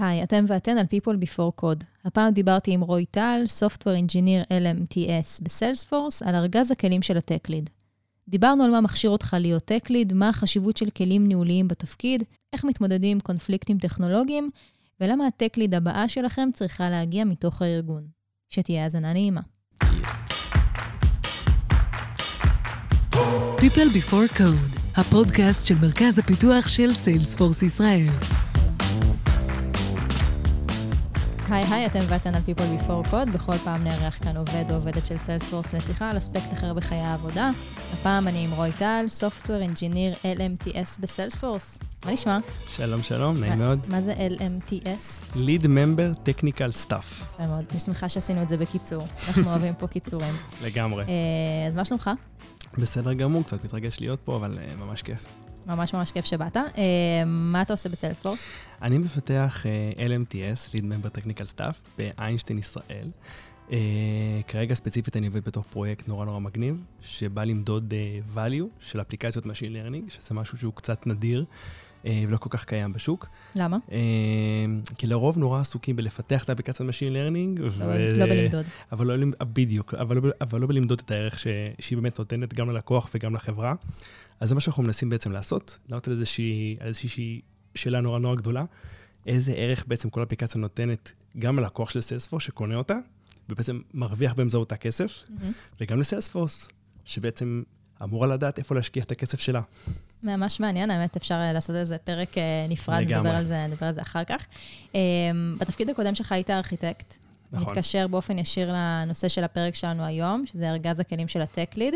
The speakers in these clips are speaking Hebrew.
היי, אתם ואתן על People Before Code. הפעם דיברתי עם רוי טל, Software Engineer LMTS בסיילספורס, על ארגז הכלים של Lead. דיברנו על מה מכשיר אותך להיות Lead, מה החשיבות של כלים ניהוליים בתפקיד, איך מתמודדים עם קונפליקטים טכנולוגיים, ולמה Lead הבאה שלכם צריכה להגיע מתוך הארגון. שתהיה האזנה נעימה. People Before Code, הפודקאסט של מרכז הפיתוח של סיילספורס ישראל. היי היי, אתם ואתן על People Before Code. בכל פעם נארח כאן עובד או עובדת של סיילספורס לשיחה על אספקט אחר בחיי העבודה. הפעם אני עם רוי טל, Software Engineer LMTS בסיילספורס. מה נשמע? שלום, שלום, נעים מאוד. מה זה LMTS? Lead Member Technical Staff. יפה מאוד. אני שמחה שעשינו את זה בקיצור. אנחנו אוהבים פה קיצורים. לגמרי. אה, אז מה שלומך? בסדר גמור, קצת מתרגש להיות פה, אבל uh, ממש כיף. ממש ממש כיף שבאת. Uh, מה אתה עושה בסיילספורס? אני מפתח uh, LMTS, Lead Member Technical Staff, באיינשטיין ישראל. Uh, כרגע ספציפית אני עובד בתוך פרויקט נורא נורא מגניב, שבא למדוד uh, value של אפליקציות Machine Learning, שזה משהו שהוא קצת נדיר. Uh, ולא כל כך קיים בשוק. למה? Uh, כי לרוב נורא עסוקים בלפתח את האפליקציה Machine Learning. לא, ו... לא בלמדוד. לא, בדיוק, אבל לא, אבל לא בלמדוד את הערך שהיא באמת נותנת גם ללקוח וגם לחברה. אז זה מה שאנחנו מנסים בעצם לעשות, לענות על איזושהי, על איזושהי שאלה נורא נורא גדולה, איזה ערך בעצם כל אפליקציה נותנת גם ללקוח של סיילספורס שקונה אותה, ובעצם מרוויח באמצעותה כסף, mm-hmm. וגם לסיילספורס, שבעצם אמורה לדעת איפה להשקיע את הכסף שלה. ממש מעניין, האמת, אפשר לעשות על זה פרק אה, נפרד, לגמרי. נדבר על זה, נדבר על זה אחר כך. אה, בתפקיד הקודם שלך היית ארכיטקט. נכון. מתקשר באופן ישיר לנושא של הפרק שלנו היום, שזה ארגז הכלים של הטק ליד.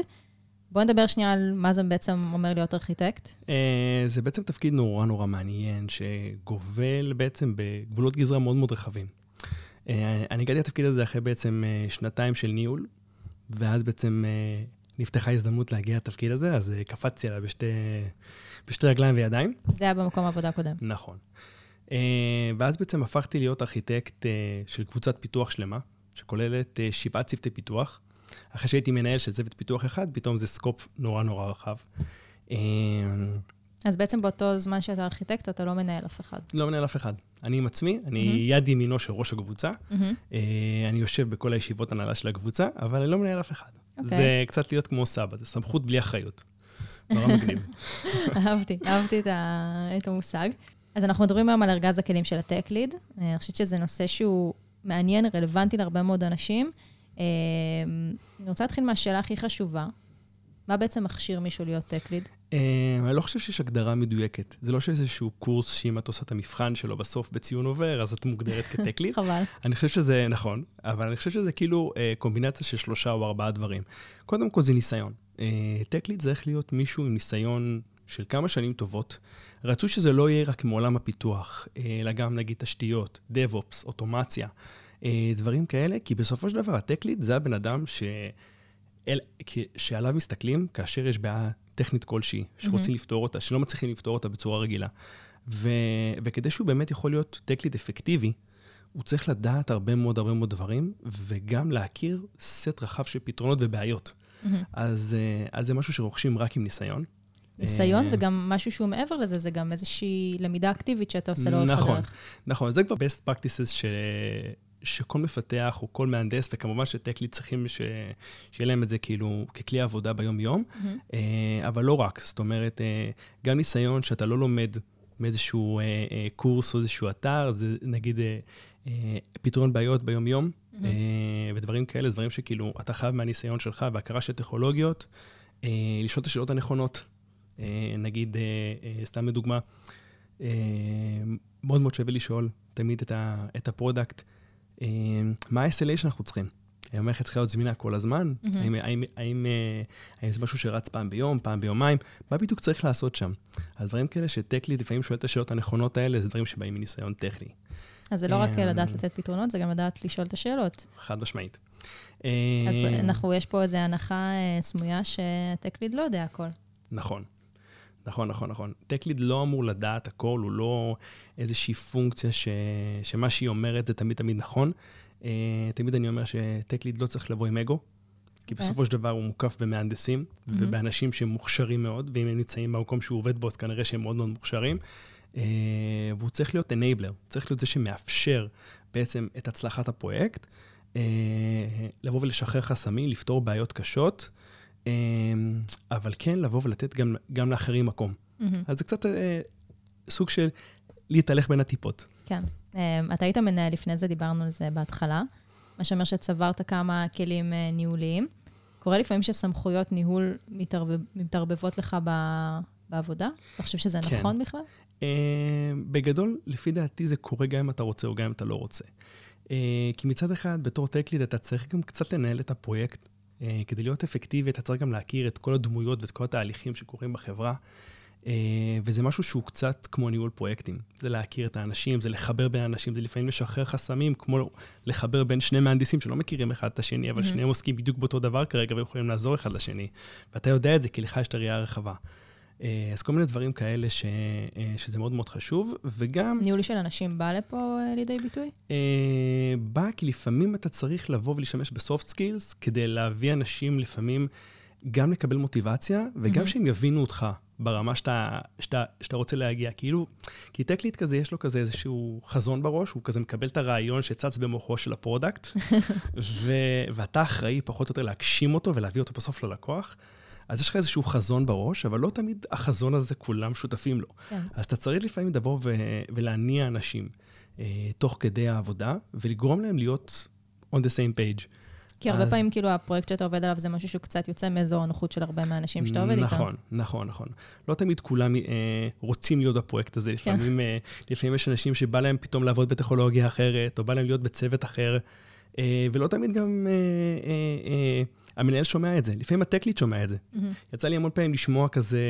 בוא נדבר שנייה על מה זה בעצם אומר להיות ארכיטקט. אה, זה בעצם תפקיד נורא נורא מעניין, שגובל בעצם בגבולות גזרה מאוד מאוד רחבים. אני הגעתי לתפקיד הזה אחרי בעצם שנתיים של ניהול, ואז בעצם נפתחה הזדמנות להגיע לתפקיד הזה, אז אה, קפצתי עליו בשתי, בשתי רגליים וידיים. זה היה במקום העבודה הקודם. נכון. אה, ואז בעצם הפכתי להיות ארכיטקט אה, של קבוצת פיתוח שלמה, שכוללת שבעה צוותי פיתוח. אחרי שהייתי מנהל של צוות פיתוח אחד, פתאום זה scope נורא נורא רחב. אז בעצם באותו זמן שאתה ארכיטקט, אתה לא מנהל אף אחד. לא מנהל אף אחד. אני עם עצמי, אני mm-hmm. יד ימינו של ראש הקבוצה. Mm-hmm. אני יושב בכל הישיבות הנהלה של הקבוצה, אבל אני לא מנהל אף אחד. Okay. אוקיי. זה קצת להיות כמו סבא, זה סמכות בלי אחריות. נורא מגניב. אהבתי, אהבתי את, ה... את המושג. אז אנחנו מדברים היום על ארגז הכלים של ה tech lead. אני חושבת שזה נושא שהוא מעניין, רלוונטי להרבה מאוד אנשים. אה, אני רוצה להתחיל מהשאלה הכי חשובה. מה בעצם מכשיר מישהו להיות tech lead? Uh, אני לא חושב שיש הגדרה מדויקת. זה לא שיש איזשהו קורס שאם את עושה את המבחן שלו בסוף בציון עובר, אז את מוגדרת כ tech lead. חבל. אני חושב שזה נכון, אבל אני חושב שזה כאילו uh, קומבינציה של שלושה או ארבעה דברים. קודם כל זה ניסיון. tech lead uh, צריך להיות מישהו עם ניסיון של כמה שנים טובות. רצוי שזה לא יהיה רק מעולם הפיתוח, אלא גם נגיד תשתיות, DevOps, אוטומציה, דברים כאלה, כי בסופו של דבר הטקליט זה הבן אדם ש... אל, שעליו מסתכלים כאשר יש בעיה טכנית כלשהי, שרוצים mm-hmm. לפתור אותה, שלא מצליחים לפתור אותה בצורה רגילה. ו, וכדי שהוא באמת יכול להיות טקליט אפקטיבי, הוא צריך לדעת הרבה מאוד הרבה מאוד דברים, וגם להכיר סט רחב של פתרונות ובעיות. Mm-hmm. אז, אה, אז זה משהו שרוכשים רק עם ניסיון. ניסיון, אה, וגם משהו שהוא מעבר לזה, זה גם איזושהי למידה אקטיבית שאתה עושה לאורך נכון, הדרך. נכון, זה כבר best practices ש... שכל מפתח או כל מהנדס, וכמובן שטקלי צריכים ש... שיהיה להם את זה כאילו ככלי עבודה ביום-יום, mm-hmm. אבל לא רק, זאת אומרת, אה, גם ניסיון שאתה לא לומד מאיזשהו אה, קורס או איזשהו אתר, זה נגיד פתרון בעיות ביום-יום, mm-hmm. ודברים כאלה, דברים שכאילו אתה חייב מהניסיון שלך והכרה של טכנולוגיות, לשאול את השאלות הנכונות. נגיד, סתם לדוגמה, מאוד מאוד שווה לשאול תמיד את ה product, אמ, מה ה-SLA שאנחנו צריכים? האם המערכת צריכה להיות זמינה כל הזמן? האם, אה, האם זה משהו שרץ פעם ביום, פעם ביומיים? מה בדיוק צריך לעשות שם? אז דברים כאלה ש tech lead לפעמים שואל את השאלות הנכונות האלה, זה דברים שבאים מניסיון טכני. אז זה לא רק אמ, לדעת לתת פתרונות, זה גם לדעת לשאול את השאלות. חד משמעית. אז אנחנו, יש פה איזו הנחה אה, סמויה שטקליד לא יודע הכל. נכון. נכון, נכון, נכון. טקליד לא אמור לדעת הכל, הוא לא איזושהי פונקציה ש... שמה שהיא אומרת זה תמיד תמיד נכון. Uh, תמיד אני אומר שטקליד לא צריך לבוא עם אגו, כי. אוקיי. בסופו של דבר הוא מוקף במהנדסים mm-hmm. ובאנשים שהם מוכשרים מאוד, ואם הם נמצאים במקום שהוא עובד בו, אז כנראה שהם מאוד מאוד מוכשרים. אה, והוא צריך להיות enabler, צריך להיות זה שמאפשר בעצם את הצלחת הפרויקט, אה, לבוא ולשחרר חסמים, לפתור בעיות קשות, אה, אבל כן לבוא ולתת גם, גם לאחרים מקום. Mm-hmm. אז זה קצת אה, סוג של להתהלך בין הטיפות. כן. אה, אתה היית מנהל לפני זה, דיברנו על זה בהתחלה, מה שאומר שצברת כמה כלים אה, ניהוליים. קורה לפעמים שסמכויות ניהול מתערבב, מתערבבות לך ב, בעבודה? אתה חושב שזה כן. נכון בכלל? Uh, בגדול, לפי דעתי זה קורה גם אם אתה רוצה או גם אם אתה לא רוצה. Uh, כי מצד אחד, בתור טקליד אתה צריך גם קצת לנהל את הפרויקט. Uh, כדי להיות אפקטיבי, אתה צריך גם להכיר את כל הדמויות ואת כל התהליכים שקורים בחברה. Uh, וזה משהו שהוא קצת כמו ניהול פרויקטים. זה להכיר את האנשים, זה לחבר בין האנשים, זה לפעמים לשחרר חסמים, כמו לחבר בין שני מהנדסים שלא מכירים אחד את השני, אבל mm-hmm. שניהם עוסקים בדיוק באותו דבר כרגע ויכולים לעזור אחד לשני. ואתה יודע את זה כי לך יש את הראייה הרחבה. אה, אז כל מיני דברים כאלה ש, אה, שזה מאוד מאוד חשוב, וגם... ניהול של אנשים בא לפה אה, לידי ביטוי? בא כי לפעמים אתה צריך לבוא ולהשתמש ב soft skills כדי להביא אנשים לפעמים גם לקבל מוטיבציה, וגם mm-hmm. שהם יבינו אותך ברמה שאתה, שאתה, שאתה רוצה להגיע. כאילו, כי tech lead כזה, יש לו כזה איזשהו חזון בראש, הוא כזה מקבל את הרעיון שצץ במוחו של ה product, ו, ואתה אחראי פחות או יותר להגשים אותו ולהביא אותו בסוף ללקוח. אז יש לך איזשהו חזון בראש, אבל לא תמיד החזון הזה כולם שותפים לו. כן. אז אתה צריך לפעמים לבוא ו- ולהניע אנשים אה, תוך כדי העבודה, ולגרום להם להיות on the same page. כי הרבה אז... פעמים, כאילו, הפרויקט שאתה עובד עליו זה משהו שהוא קצת יוצא מאזור הנוחות של הרבה מהאנשים שאתה עובד נכון, איתם. נכון, נכון, נכון. לא תמיד כולם אה, רוצים להיות בפרויקט הזה. כן. לפעמים, אה, לפעמים יש אנשים שבא להם פתאום לעבוד בטכנולוגיה אחרת, או בא להם להיות בצוות אחר, אה, ולא תמיד גם... אה, אה, אה, המנהל שומע את זה, לפעמים הטקליט שומע את זה. Mm-hmm. יצא לי המון פעמים לשמוע כזה,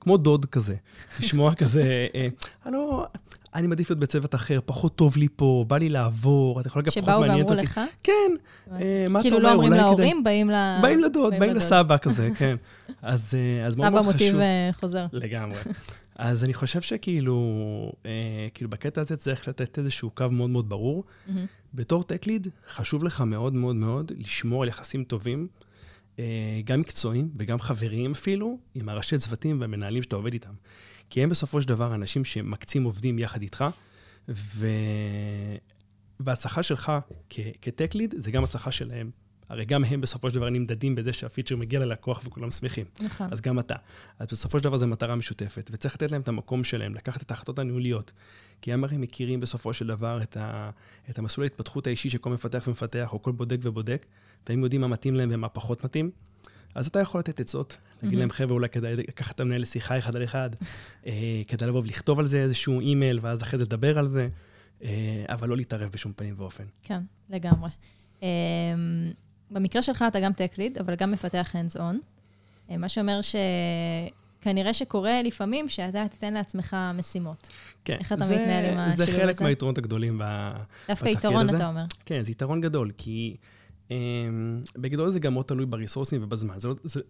כמו דוד כזה, לשמוע כזה, אה, לא, אני מעדיף להיות בצוות אחר, פחות טוב לי פה, בא לי לעבור, אתה יכול להגיד, פחות מעניין אותי. שבאו ואמרו לך? כן, אה, מה אתה כאילו אומר? כאילו לא אומרים להורים, באים ל... באים לדוד, באים לסבא כזה, כן. אז אה, מאוד מאוד חשוב. סבא מוטיב חוזר. לגמרי. אז אני חושב שכאילו, אה, כאילו בקטע הזה צריך לתת איזשהו קו מאוד מאוד ברור. Mm-hmm. בתור טק-ליד, חשוב לך מאוד מאוד מאוד לשמור על יחסים טובים, אה, גם מקצועיים וגם חבריים אפילו, עם הראשי צוותים והמנהלים שאתה עובד איתם. כי הם בסופו של דבר אנשים שמקצים עובדים יחד איתך, ו... וההצלחה שלך כטק-ליד זה גם הצלחה שלהם. הרי גם הם בסופו של דבר נמדדים בזה שהפיצ'ר מגיע ללקוח וכולם שמחים. נכון. אז גם אתה. אז בסופו של דבר זו מטרה משותפת, וצריך לתת להם את המקום שלהם, לקחת את ההחלטות הניהוליות. כי הם הרי מכירים בסופו של דבר את, ה, את המסלול ההתפתחות האישי שכל מפתח ומפתח, או כל בודק ובודק, והם יודעים מה מתאים להם ומה פחות מתאים. אז אתה יכול לתת עצות, להגיד להם, חבר'ה, אולי כדאי לקחת את המנהל לשיחה אחד על אחד, אה, כדאי לבוא ולכתוב על זה איזשהו אימייל, ואז אחרי זה לדבר על זה, אה, אבל לא להתערב בשום פנים ואופן. כן, לגמרי. במקרה שלך אתה גם tech lead, אבל גם מפתח hands-on, אה, מה שאומר שכנראה שקורה לפעמים שאתה תיתן לעצמך משימות. כן. איך אתה זה, מתנהל עם השילוב הזה? זה חלק מהיתרונות הגדולים בתפקיד הזה. דווקא יתרון, אתה אומר. כן, זה יתרון גדול, כי um, בגדול זה גם מאוד תלוי בריסורסים ובזמן. זה, לא, זה,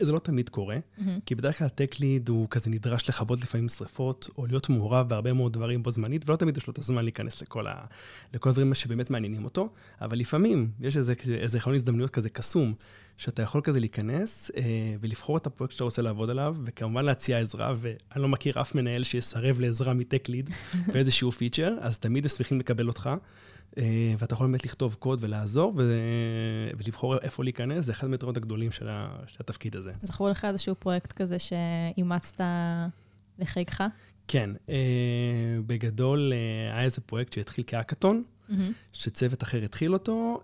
זה לא תמיד קורה, mm-hmm. כי בדרך כלל הטק ליד הוא כזה נדרש לכבות לפעמים שרפות, או להיות מעורב בהרבה מאוד דברים בו זמנית, ולא תמיד יש לו את הזמן להיכנס לכל, ה... לכל הדברים שבאמת מעניינים אותו, אבל לפעמים יש איזה, איזה חלון הזדמנויות כזה קסום, שאתה יכול כזה להיכנס אה, ולבחור את הפרויקט שאתה רוצה לעבוד עליו, וכמובן להציע עזרה, ואני לא מכיר אף מנהל שיסרב לעזרה מטק ליד באיזשהו פיצ'ר, אז תמיד הם שמחים לקבל אותך. אה, ואתה יכול באמת לכתוב קוד ולעזור. ולבחור איפה להיכנס, זה אחד מהיתרונות הגדולים של, התפקיד הזה. זכור לך איזשהו פרויקט כזה שאימצת לחיקך? כן, אה, בגדול אה, היה איזה פרויקט שהתחיל כאקתון, mm-hmm. שצוות אחר התחיל אותו,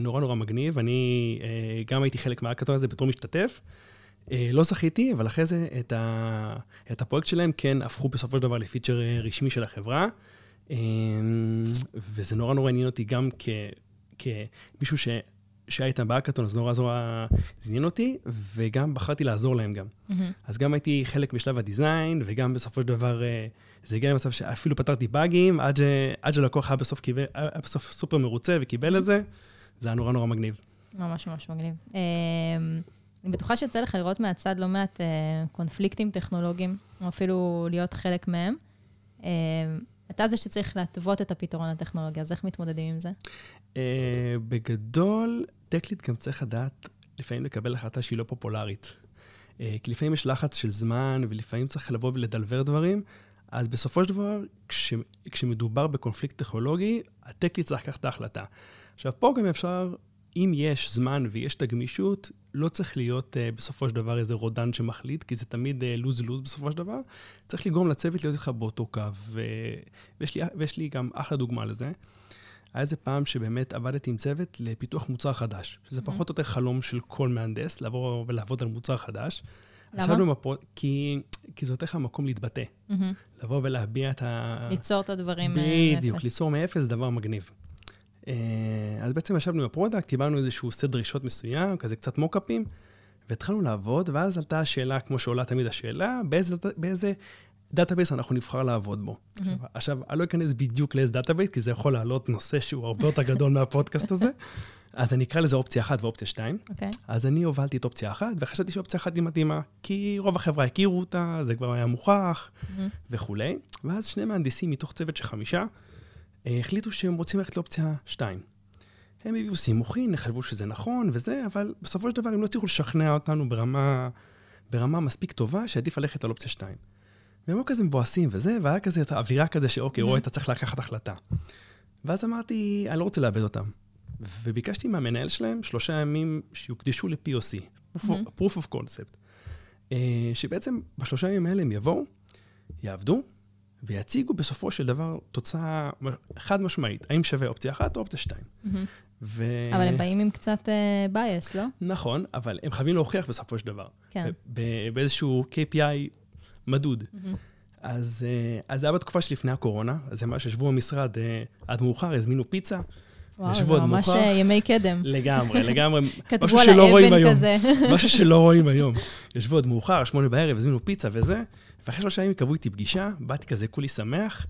נורא נורא מגניב. אני גם הייתי חלק מהאקתון הזה בתור משתתף. לא זכיתי, אבל אחרי זה את, ה... את הפרויקט שלהם כן הפכו בסופו של דבר לפיצ'ר רשמי של החברה. אמ, וזה נורא נורא עניין אותי גם כ, כמישהו ש, שהיה איתם באקתון, אז נורא נורא זה עניין אותי, וגם בחרתי לעזור להם גם. Mm-hmm. אז גם הייתי חלק משלב הדיזיין, וגם בסופו של דבר אה, זה הגיע למצב שאפילו פתרתי באגים, עד, ש, עד שהלקוח היה בסוף, קיבל, היה בסוף סופר מרוצה וקיבל. את זה, זה היה נורא נורא מגניב. ממש ממש מגניב. אמ, אני בטוחה שיצא לך לראות מהצד לא מעט אה, קונפליקטים טכנולוגיים, או אפילו להיות חלק מהם. אתה זה שצריך להתוות את הפתרון הטכנולוגי, אז איך מתמודדים עם זה? Uh, בגדול, tech lead גם צריך לדעת לפעמים לקבל החלטה שהיא לא פופולרית. Uh, כי לפעמים יש לחץ של זמן, ולפעמים צריך לבוא ולדלבר דברים, אז בסופו של דבר, כש, כשמדובר בקונפליקט טכנולוגי, ה tech lead צריך לקחת את ההחלטה. עכשיו, פה גם אפשר, אם יש זמן ויש את הגמישות, לא צריך להיות uh, בסופו של דבר איזה רודן שמחליט, כי זה תמיד lose-lose uh, בסופו של דבר. צריך לגרום לצוות להיות איתך באותו קו. ו... ויש, לי, ויש לי גם אחלה דוגמה לזה. היה איזה פעם שבאמת עבדתי עם צוות לפיתוח מוצר חדש, שזה mm-hmm. פחות או יותר חלום של כל מהנדס, לעבור ולעבוד על מוצר חדש. למה? במפות, כי, כי זה נותן לך מקום להתבטא. Mm-hmm. לבוא ולהביע את ה... ליצור את הדברים מאפס. בדיוק, ליצור מאפס זה דבר מגניב. אה, אז בעצם ישבנו ב product, קיבלנו איזשהו סט דרישות מסוים, כזה קצת מוקאפים, והתחלנו לעבוד, ואז עלתה השאלה, כמו שעולה תמיד השאלה, באיזה, באיזה database אנחנו נבחר לעבוד בו. Mm-hmm. עכשיו, עכשיו, אני לא אכנס בדיוק לאיזה database, כי זה יכול לעלות נושא שהוא הרבה יותר גדול מהפודקאסט הזה. אז אני אקרא לזה אופציה אחת ואופציה שתיים. Okay. אוקיי. אז אני הובלתי את אופציה אחת, וחשבתי שאופציה אחת היא מתאימה, כי רוב החברה הכירו אותה, זה כבר היה מוכח mm-hmm. וכולי. ואז שני מהנדסים מתוך צוות של חמישה, החליטו שהם רוצים ללכת לאופציה שתיים. הם הביאו סימוכין, חשבו שזה נכון וזה, אבל בסופו של דבר הם לא הצליחו לשכנע אותנו ברמה, ברמה מספיק טובה שעדיף ללכת על אופציה שתיים. והם היו כזה מבואסים וזה, והיה כזה את האווירה כזה שאוקיי, רועי, אתה צריך לקחת החלטה. ואז אמרתי, אני לא רוצה לאבד אותם. וביקשתי מהמנהל שלהם שלושה ימים שיוקדשו ל-POC, proof of concept. אה, שבעצם בשלושה ימים האלה הם יבואו, יעבדו, ויציגו בסופו של דבר תוצאה חד משמעית, האם שווה אופציה אחת או אופציה שתיים. ו... אבל הם באים עם קצת uh, לא? נכון, אבל הם חייבים להוכיח בסופו של דבר. כן. באיזשהו KPI מדוד. Mm-hmm. אז, uh, אז זה היה בתקופה שלפני הקורונה, אז הם ממש ישבו במשרד uh, עד מאוחר, הזמינו פיצה. וואו, זה ממש מאוחר. ימי קדם. לגמרי, לגמרי. כתבו על האבן כזה. משהו שלא רואים היום. ישבו עד מאוחר, שמונה בערב, הזמינו פיצה וזה, ואחרי שלושה ימים קבעו איתי פגישה, באתי כזה כולי שמח,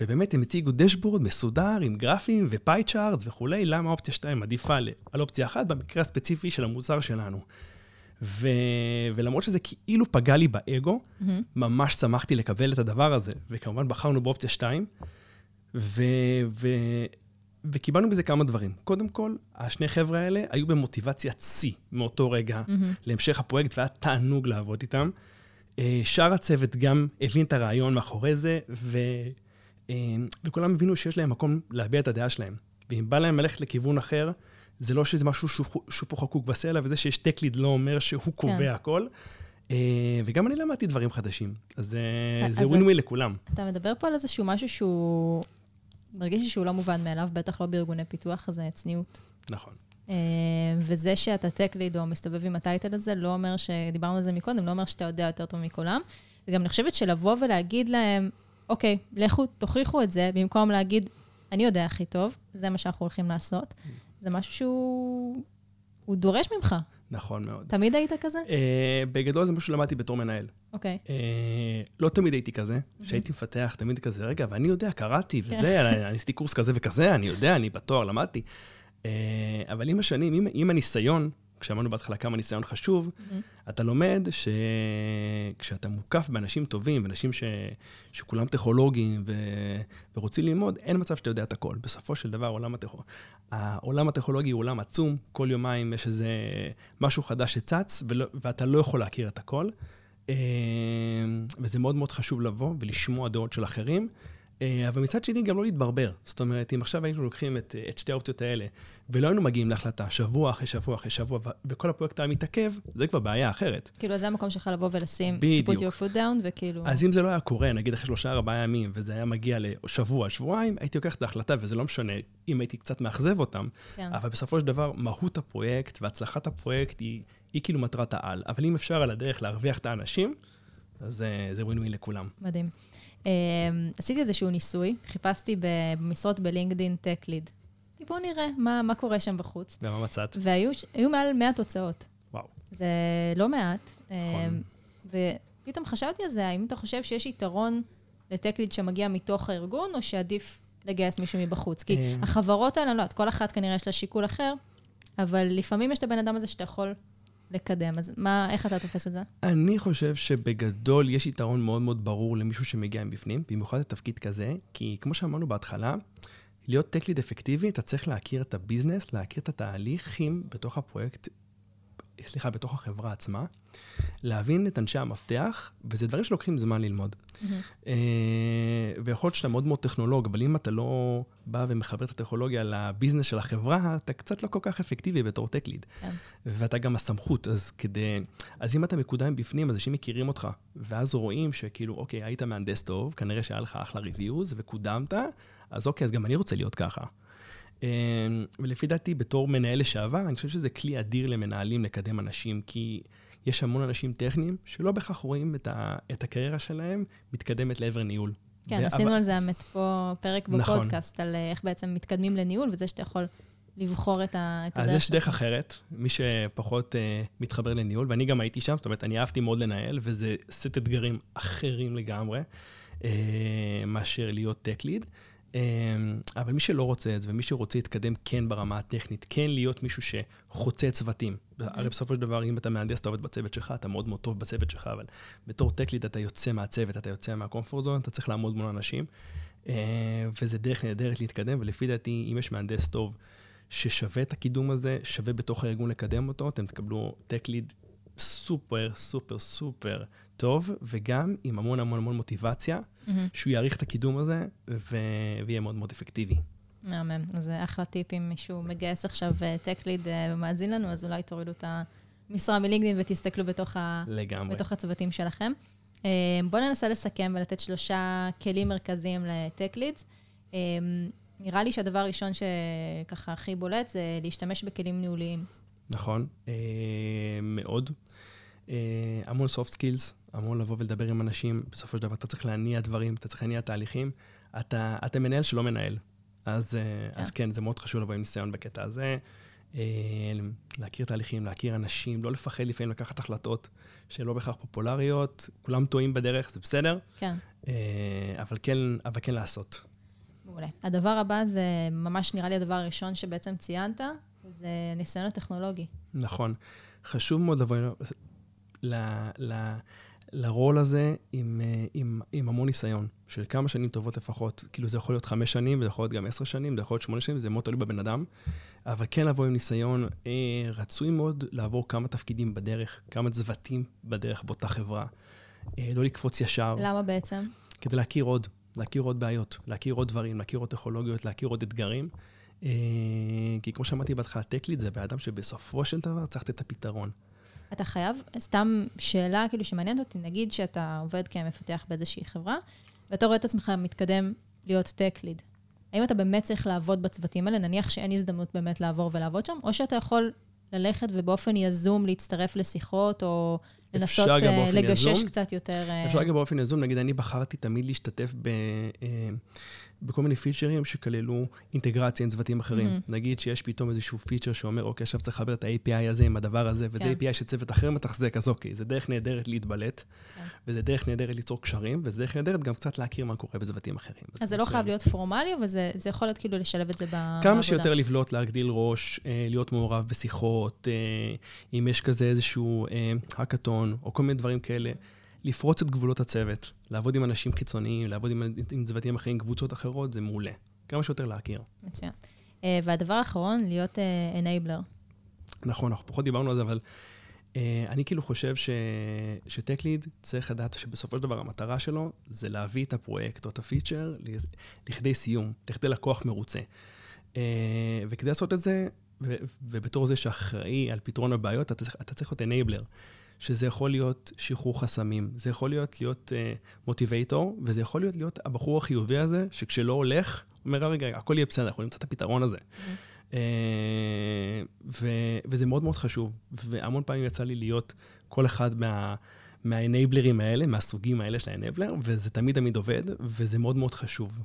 ובאמת הם הציגו דשבורד מסודר עם גרפים ופאי צ'ארטס וכולי, למה אופציה 2 עדיפה על אופציה 1 במקרה הספציפי של המוצר שלנו. ו... ולמרות שזה כאילו פגע לי באגו, mm-hmm. ממש שמחתי לקבל את הדבר הזה, וכמובן בחרנו באופציה 2, ו... ו... וקיבלנו בזה כמה דברים. קודם כל, השני חבר'ה האלה היו במוטיבציית שיא מאותו רגע mm-hmm. להמשך הפרויקט, והיה תענוג לעבוד איתם. אה, שאר הצוות גם הבין את הרעיון מאחורי זה, ו... אה, וכולם הבינו שיש להם מקום להביע את הדעה שלהם. ואם בא להם ללכת לכיוון אחר, זה לא שזה משהו שהוא, פה חקוק בסלע, וזה שיש טק-ליד לא אומר שהוא קובע כן. הכל. Uh, וגם אני למדתי דברים חדשים. אז זה ווין ווין לכולם. אתה מדבר פה על איזשהו משהו שהוא... מרגיש לי שהוא לא מובן מאליו, בטח לא בארגוני פיתוח, אז זה צניעות. נכון. Uh, וזה שאתה טק ליד או מסתובב עם הטייטל הזה, לא אומר שדיברנו על זה מקודם, לא אומר שאתה יודע יותר טוב מכולם. וגם אני חושבת שלבוא ולהגיד להם, אוקיי, לכו, תוכיחו את זה, במקום להגיד, אני יודע הכי טוב, זה מה שאנחנו הולכים לעשות. זה משהו שהוא הוא דורש ממך. נכון מאוד. תמיד היית כזה? Uh, בגדול זה משהו שלמדתי בתור מנהל. אוקיי. Okay. Uh, לא תמיד הייתי כזה, כשהייתי מפתח תמיד כזה, רגע, ואני יודע, קראתי וזה, כן. אני עשיתי קורס כזה וכזה, אני יודע, אני בתואר, למדתי. Uh, אבל עם השנים, עם, עם הניסיון, כשאמרנו בהתחלה כמה ניסיון חשוב, mm-hmm. אתה לומד שכשאתה מוקף באנשים טובים, באנשים ש... שכולם טכנולוגיים ו... ורוצים ללמוד, אין מצב שאתה יודע את הכל. בסופו של דבר, עולם הטכ... העולם הטכנולוגי הוא עולם עצום, כל יומיים יש איזה משהו חדש שצץ, ולא... ואתה לא יכול להכיר את הכל. אה, וזה מאוד מאוד חשוב לבוא ולשמוע דעות של אחרים. אה, אבל מצד שני, גם לא להתברבר. זאת אומרת, אם עכשיו היינו לוקחים את, את שתי האופציות האלה, ולא היינו מגיעים להחלטה שבוע אחרי שבוע אחרי שבוע, וכל הפרויקט היה מתעכב, זה כבר בעיה אחרת. כאילו, זה המקום שלך לבוא ולשים, בדיוק. put your foot down, וכאילו... אז אם זה לא היה קורה, נגיד אחרי שלושה, ארבעה ימים, וזה היה מגיע לשבוע, שבועיים, הייתי לוקח את ההחלטה, וזה לא משנה אם הייתי קצת מאכזב אותם, כן. אבל בסופו של דבר, מהות הפרויקט והצלחת הפרויקט היא, היא כאילו מטרת העל. אבל אם אפשר על הדרך להרוויח את האנשים, אז זה ווין ווין לכולם. מדהים. אמ, עשיתי איזשהו ניסוי, חיפשתי במשרות בלינקדין טק ליד. בואו נראה מה, מה קורה שם בחוץ. ומה מצאת? והיו מעל 100 תוצאות. וואו. זה לא מעט. נכון. אמ, ופתאום חשבתי על זה, האם אתה חושב שיש יתרון לטק ליד שמגיע מתוך הארגון, או שעדיף לגייס מישהו מבחוץ? כי אמ. החברות האלה, לא יודעת, כל אחת כנראה יש לה שיקול אחר, אבל לפעמים יש את הבן אדם הזה שאתה יכול לקדם. אז מה, איך אתה תופס את זה? אני חושב שבגדול יש יתרון מאוד מאוד ברור למישהו שמגיע מבפנים, במיוחד לתפקיד כזה, כי כמו שאמרנו בהתחלה, להיות tech lead אפקטיבי, אתה צריך להכיר את ה business, להכיר את התהליכים בתוך הפרויקט סליחה, בתוך החברה עצמה, להבין את אנשי המפתח, וזה דברים שלוקחים זמן ללמוד. Mm-hmm. ויכול להיות שאתה מאוד מאוד טכנולוג, אבל אם אתה לא בא ומחבר את הטכנולוגיה ל business של החברה, אתה קצת לא כל כך אפקטיבי בתור tech lead. כן. ואתה גם הסמכות, אז כדי... אז אם אתה מקודם בפנים, אז אנשים מכירים אותך, ואז רואים שכאילו, אוקיי, היית מהנדס טוב, כנראה שהיה לך אחלה reviews, וקודמת, אז אוקיי, אז גם אני רוצה להיות ככה. אמ, ולפי דעתי, בתור מנהל לשעבר, אני חושב שזה כלי אדיר למנהלים לקדם אנשים, כי יש המון אנשים טכניים שלא בהכרח רואים את, ה, את הקריירה שלהם מתקדמת לעבר ניהול. כן, ו- עשינו אבל... על זה האמת פה פרק נכון. בפודקאסט, נכון. על אה, איך בעצם מתקדמים לניהול, וזה שאתה יכול לבחור את, ה, את הדרך. אז יש דרך אחרת, מי שפחות uh, מתחבר לניהול, ואני גם הייתי שם, זאת אומרת, אני אהבתי מאוד לנהל, וזה סט אתגרים אחרים לגמרי, uh, מאשר להיות tech lead. אמ, אבל מי שלא רוצה את זה, ומי שרוצה להתקדם כן ברמה הטכנית, כן להיות מישהו שחוצה צוותים. הרי בסופו של דבר, אם אתה מהנדס, אתה עובד בצוות שלך, אתה מאוד מאוד טוב בצוות שלך, אבל בתור טקליד אתה יוצא מהצוות, אתה יוצא מהקומפורט זון, אתה צריך לעמוד מול אנשים, אמ, וזה דרך נהדרת להתקדם, ולפי דעתי, אם יש מהנדס טוב ששווה את הקידום הזה, שווה בתוך הארגון לקדם אותו, אתם תקבלו טקליד סופר, סופר, סופר טוב, וגם עם המון המון המון מוטיבציה, mm-hmm. שהוא יעריך את הקידום הזה ו... ויהיה מאוד מאוד אפקטיבי. מהמם. אז זה אחלה טיפ אם מישהו מגייס עכשיו טק ליד אה, ומאזין לנו, אז אולי תורידו את המשרה מלינקדאין ותסתכלו בתוך, ה... בתוך הצוותים שלכם. אה, בואו ננסה לסכם ולתת שלושה כלים מרכזיים לטק לידס. אה, נראה לי שהדבר הראשון שככה הכי בולט זה להשתמש בכלים ניהוליים. נכון, מאוד. המון soft skills, המון לבוא ולדבר עם אנשים, בסופו של דבר אתה צריך להניע דברים, אתה צריך להניע תהליכים. אתה, אתה מנהל שלא מנהל. אז, yeah. אה, אז כן. כן, זה מאוד חשוב לבוא עם ניסיון בקטע הזה. אה, להכיר תהליכים, להכיר אנשים, לא לפחד לפעמים לקחת החלטות שהן לא בהכרח פופולריות, כולם טועים בדרך, זה בסדר. כן. אה, אבל כן, אבל כן לעשות. מעולה. הדבר הבא זה ממש נראה לי הדבר הראשון שבעצם ציינת, זה ניסיון הטכנולוגי. נכון. חשוב מאוד לבוא ל, ל, לרול הזה עם, אה, עם, עם המון ניסיון, של כמה שנים טובות לפחות. כאילו זה יכול להיות חמש שנים, וזה יכול להיות גם עשר שנים, זה יכול להיות שמונה שנים, זה מאוד תלוי בבן אדם. אבל כן לבוא עם ניסיון, אה, רצוי מאוד לעבור כמה תפקידים בדרך, כמה צוותים בדרך באותה חברה. אה, לא לקפוץ ישר. למה בעצם? כדי להכיר עוד, להכיר עוד בעיות, להכיר עוד דברים, להכיר עוד טכנולוגיות, להכיר עוד אתגרים. אה, כי כמו שאמרתי בהתחלה, טקליט זה בן אדם שבסופו של דבר צריך לתת את הפתרון. אתה חייב, סתם שאלה כאילו שמעניינת אותי, נגיד שאתה עובד כמפתח באיזושהי חברה, ואתה רואה את עצמך מתקדם להיות tech lead. האם אתה באמת צריך לעבוד בצוותים האלה? נניח שאין הזדמנות באמת לעבור ולעבוד שם, או שאתה יכול ללכת ובאופן יזום להצטרף לשיחות, או לנסות uh, לגשש יזום. קצת יותר... Uh... אפשר גם באופן יזום. נגיד, אני בחרתי תמיד להשתתף ב... בכל מיני פיצ'רים שכללו אינטגרציה עם צוותים אחרים. Mm-hmm. נגיד שיש פתאום איזשהו פיצ'ר שאומר, אוקיי, עכשיו צריך לחבר את ה-API הזה עם הדבר הזה, וזה כן. API שצוות אחר מתחזק, אז אוקיי, זה דרך נהדרת להתבלט, כן. וזה דרך נהדרת ליצור קשרים, וזה דרך נהדרת גם קצת להכיר מה קורה בצוותים אחרים. אז זה לא חייב להיות פורמלי, אבל זה, זה יכול להיות כאילו לשלב את זה בעבודה. כמה שיותר לבלוט, להגדיל ראש, אה, להיות מעורב בשיחות, אה, אם יש כזה איזשהו האקתון, או כל מיני דברים כאלה. לפרוץ את גבולות הצוות, לעבוד עם אנשים חיצוניים, לעבוד עם, עם צוותים אחרים, קבוצות אחרות, זה מעולה. כמה שיותר להכיר. מצוין. Uh, והדבר האחרון, להיות. Uh, נכון, אנחנו פחות דיברנו על זה, אבל uh, אני כאילו חושב ש... שטק ליד צריך לדעת שבסופו של דבר המטרה שלו זה להביא את הפרויקט או את הפיצ'ר לכדי סיום, לכדי לקוח מרוצה. Uh, וכדי לעשות את זה, ו- ובתור זה שאחראי על פתרון הבעיות, אתה צריך, אתה צריך להיות אנייבלר. שזה יכול להיות שחרור חסמים, זה יכול להיות להיות מוטיבייטור, uh, וזה יכול להיות להיות הבחור החיובי הזה, שכשלא הולך, אומר, רגע, הכל יהיה בסדר, אנחנו נמצא את הפתרון הזה. Mm-hmm. Uh, ו- וזה מאוד מאוד חשוב, והמון פעמים יצא לי להיות כל אחד מה... מהאנבלרים האלה, מהסוגים האלה של האנבלר, וזה תמיד תמיד עובד, וזה מאוד מאוד חשוב.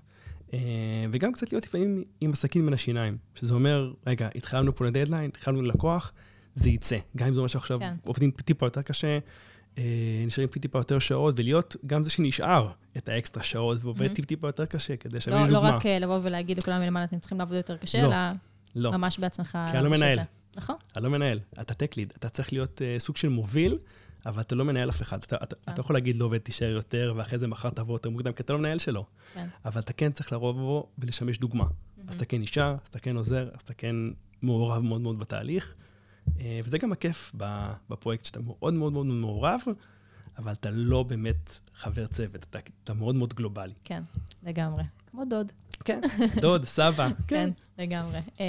וגם קצת להיות לפעמים עם עסקים בין השיניים, שזה אומר, רגע, התחלנו פה לדדליין, התחלנו ללקוח, זה יצא. גם אם זה אומר שעכשיו כן. עובדים טיפה יותר קשה, אה, נשארים טיפה יותר שעות, ולהיות גם זה שנשאר את האקסטרה שעות, ועובד mm-hmm. טיפה יותר קשה, כדי שאני לא, לא רק אה, לבוא ולהגיד לכולם מלמעלה, אתם צריכים לעבוד יותר קשה, לא, אלא לא. ממש בעצמך. כי אני לא מנהל. נכון. אני לא מנהל, אתה טק ליד, אתה צריך להיות uh, סוג של מוביל, אבל אתה לא מנהל אף אחד. אתה, אתה, אתה יכול להגיד לעובד, תישאר יותר, ואחרי זה מחר תבוא יותר מוקדם, כי אתה לא מנהל שלו. כן. אבל אתה כן צריך לבוא ולשמש דוגמה. Mm-hmm. אז אתה כן נשאר, אז אתה כן עוזר, אז אתה כן מעורב מאוד מאוד בתהליך. אה, וזה גם הכיף בפרויקט, שאתה מאוד מאוד מאוד מעורב, אבל אתה לא באמת חבר צוות, אתה, אתה מאוד מאוד גלובלי. כן, לגמרי. כמו דוד. כן, דוד, סבא, כן. כן, לגמרי. אה,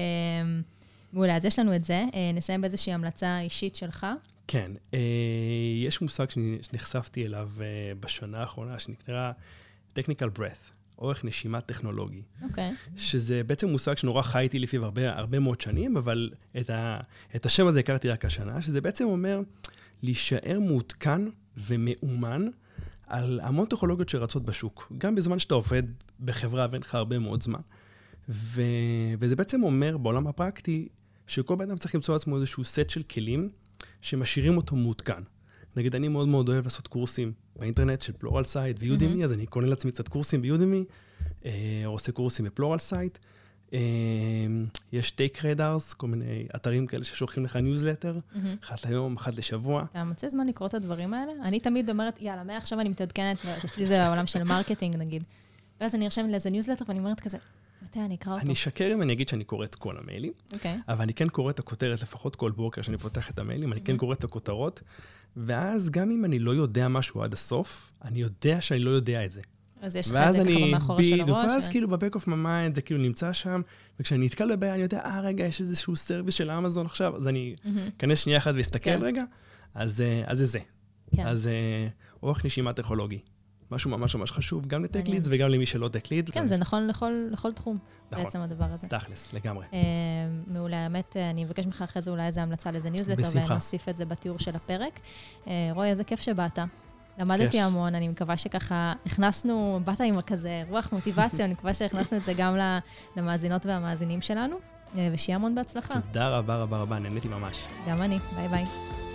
מעולה, אז יש לנו את זה. נסיים באיזושהי המלצה אישית שלך. כן, יש מושג שנחשפתי אליו בשנה האחרונה, שנקרא technical breath. אורך נשימה טכנולוגי. אוקיי. Okay. שזה בעצם מושג שנורא חי איתי לפיו הרבה, הרבה מאוד שנים, אבל את, ה, את השם הזה הכרתי רק השנה, שזה בעצם אומר להישאר מעודכן ומאומן על המון טכנולוגיות שרצות בשוק, גם בזמן שאתה עובד בחברה ואין לך הרבה מאוד זמן. ו, וזה בעצם אומר בעולם הפרקטי, שכל בן אדם צריך למצוא לעצמו איזשהו סט של כלים שמשאירים אותו מעודכן. נגיד, אני מאוד מאוד אוהב לעשות קורסים באינטרנט של Pluralsight ו Udemy, mm-hmm. אז אני קונה לעצמי קצת קורסים ב Udemy, אה, או עושה קורסים ב Pluralsight. אה, יש tech radars, כל מיני אתרים כאלה ששולחים לך ניוזלטר, mm-hmm. אחת ליום, אחת לשבוע. אתה מוצא זמן לקרוא את הדברים האלה? אני תמיד אומרת, יאללה, מעכשיו אני מתעדכנת, אצלי זה העולם של marketing נגיד. ואז אני ארשם לאיזה ניוזלטר ואני אומרת כזה, מתי אני אקרא אותו? אני אשקר אם אני אגיד שאני קורא את כל המיילים, okay. אוקיי. אבל אני כן קורא את הכותרת לפחות כל בוקר כשאני פותח את המיילים, אני כן קורא את הכותרות, ואז גם אם אני לא יודע משהו עד הסוף, אני יודע שאני לא יודע את זה. אז יש לך את זה ככה מאחורה של הראש. ואז כאילו ב-back of my mind זה כאילו נמצא שם, וכשאני נתקל בבעיה אני יודע, אה רגע, יש איזשהו service של אמזון עכשיו, אז אני אכנס שנייה אחת ואסתכל כן. רגע, אז זה זה. כן. אז אורך נשימה טכנולוגי. משהו ממש ממש חשוב, גם ל tech leads וגם למי שלא tech lead. כן, זה נכון לכל, תחום, נכון, בעצם הדבר הזה. תכלס, לגמרי. אה, מעולה, האמת, אני אבקש ממך אחרי זה אולי איזה המלצה לאיזה ניוזלטר. ונוסיף את זה בתיאור של הפרק. אה, רועי, איזה כיף שבאת. למדתי. המון, אני מקווה שככה הכנסנו, באת עם כזה רוח מוטיבציה, אני מקווה שהכנסנו את זה גם למאזינות והמאזינים שלנו, אה, ושיהיה המון בהצלחה. תודה רבה רבה רבה, נהניתי ממש. גם אני, ביי ביי.